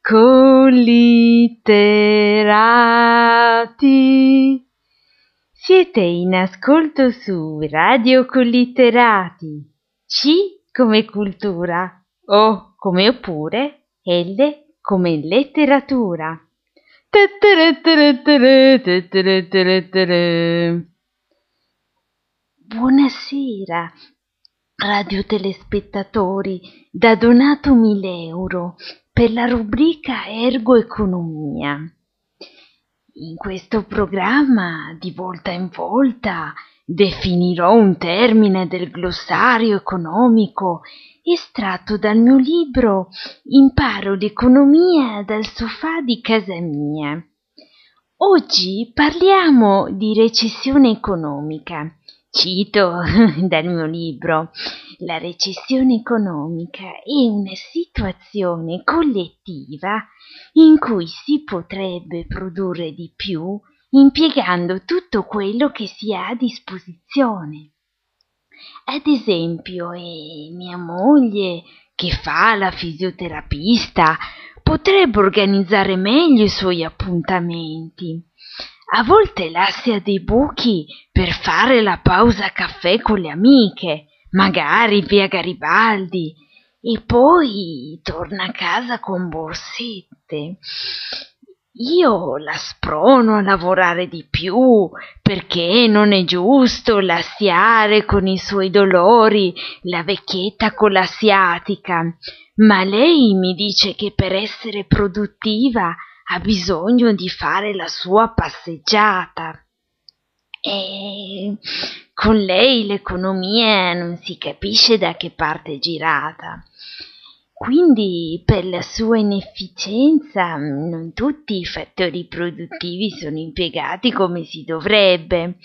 Collitterati. Siete in ascolto su Radio Collitterati. C come cultura, O come oppure, L come letteratura. Buonasera, radiotelespettatori, da Donato 1000 euro per la rubrica Ergo Economia. In questo programma, di volta in volta, definirò un termine del glossario economico estratto dal mio libro Imparo l'economia dal sofà di casa mia. Oggi parliamo di recessione economica. Cito dal mio libro la recessione economica è una situazione collettiva in cui si potrebbe produrre di più impiegando tutto quello che si ha a disposizione. Ad esempio, è mia moglie che fa la fisioterapista potrebbe organizzare meglio i suoi appuntamenti. A volte lascia dei buchi per fare la pausa caffè con le amiche magari via Garibaldi, e poi torna a casa con borsette. Io la sprono a lavorare di più perché non è giusto lasciare con i suoi dolori la vecchietta con l'asiatica, ma lei mi dice che per essere produttiva ha bisogno di fare la sua passeggiata. E con lei l'economia non si capisce da che parte è girata. Quindi per la sua inefficienza non tutti i fattori produttivi sono impiegati come si dovrebbe.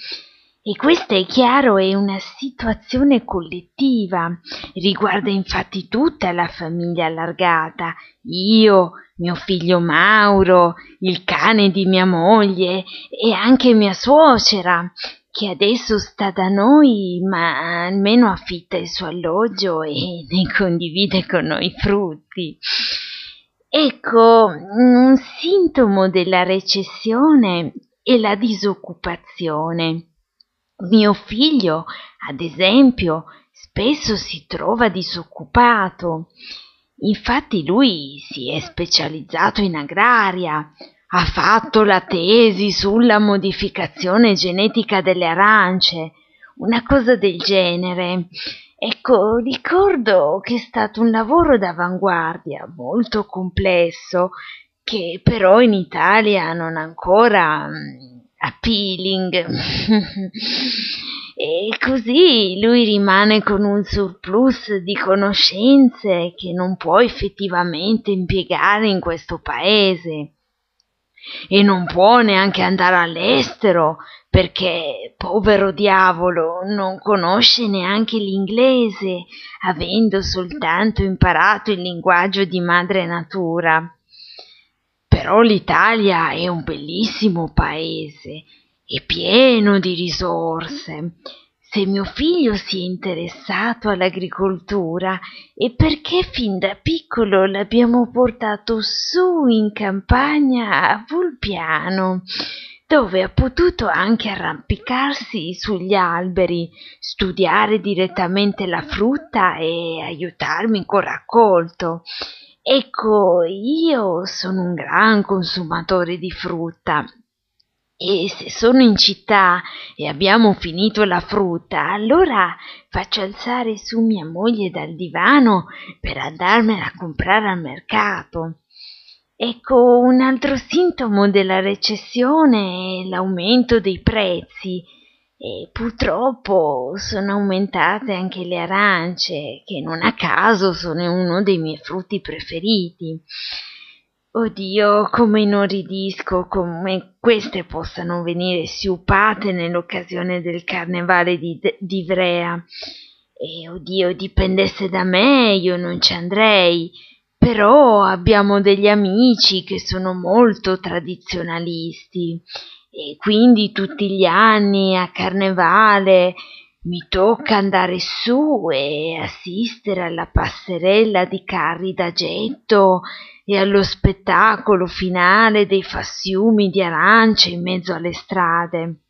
E questa è chiaro è una situazione collettiva, riguarda infatti tutta la famiglia allargata, io, mio figlio Mauro, il cane di mia moglie e anche mia suocera, che adesso sta da noi, ma almeno affitta il suo alloggio e ne condivide con noi i frutti. Ecco, un sintomo della recessione è la disoccupazione. Mio figlio, ad esempio, spesso si trova disoccupato. Infatti lui si è specializzato in agraria, ha fatto la tesi sulla modificazione genetica delle arance, una cosa del genere. Ecco, ricordo che è stato un lavoro d'avanguardia, molto complesso, che però in Italia non ancora mm, appealing. e così lui rimane con un surplus di conoscenze che non può effettivamente impiegare in questo paese. E non può neanche andare all'estero perché, povero diavolo, non conosce neanche l'inglese, avendo soltanto imparato il linguaggio di madre natura. Però l'Italia è un bellissimo paese, è pieno di risorse. Se mio figlio si è interessato all'agricoltura è perché fin da piccolo l'abbiamo portato su in campagna a Vulpiano, dove ha potuto anche arrampicarsi sugli alberi, studiare direttamente la frutta e aiutarmi col raccolto. Ecco, io sono un gran consumatore di frutta e se sono in città e abbiamo finito la frutta, allora faccio alzare su mia moglie dal divano per andarmela a comprare al mercato. Ecco, un altro sintomo della recessione è l'aumento dei prezzi e purtroppo sono aumentate anche le arance, che non a caso sono uno dei miei frutti preferiti. Oddio, come inorridisco come queste possano venire siupate nell'occasione del carnevale di, di Ivrea. E oddio, dipendesse da me, io non ci andrei. Però abbiamo degli amici che sono molto tradizionalisti e quindi tutti gli anni a carnevale mi tocca andare su e assistere alla passerella di carri da getto e allo spettacolo finale dei fassiumi di arance in mezzo alle strade.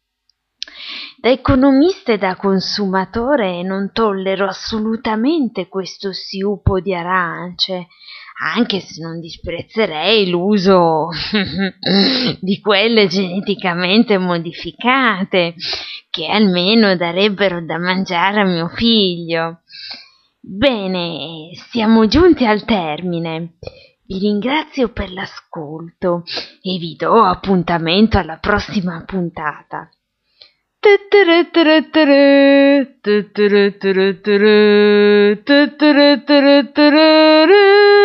Da economista e da consumatore non tollero assolutamente questo siupo di arance, anche se non disprezzerei l'uso di quelle geneticamente modificate, che almeno darebbero da mangiare a mio figlio. Bene, siamo giunti al termine. Vi ringrazio per l'ascolto e vi do appuntamento alla prossima puntata. Tu-tu-ru-tu-ru-tu-ru, tu-tu-ru-tu-ru-tu-ru, tu-tu-ru-tu-ru-tu-ru-ru.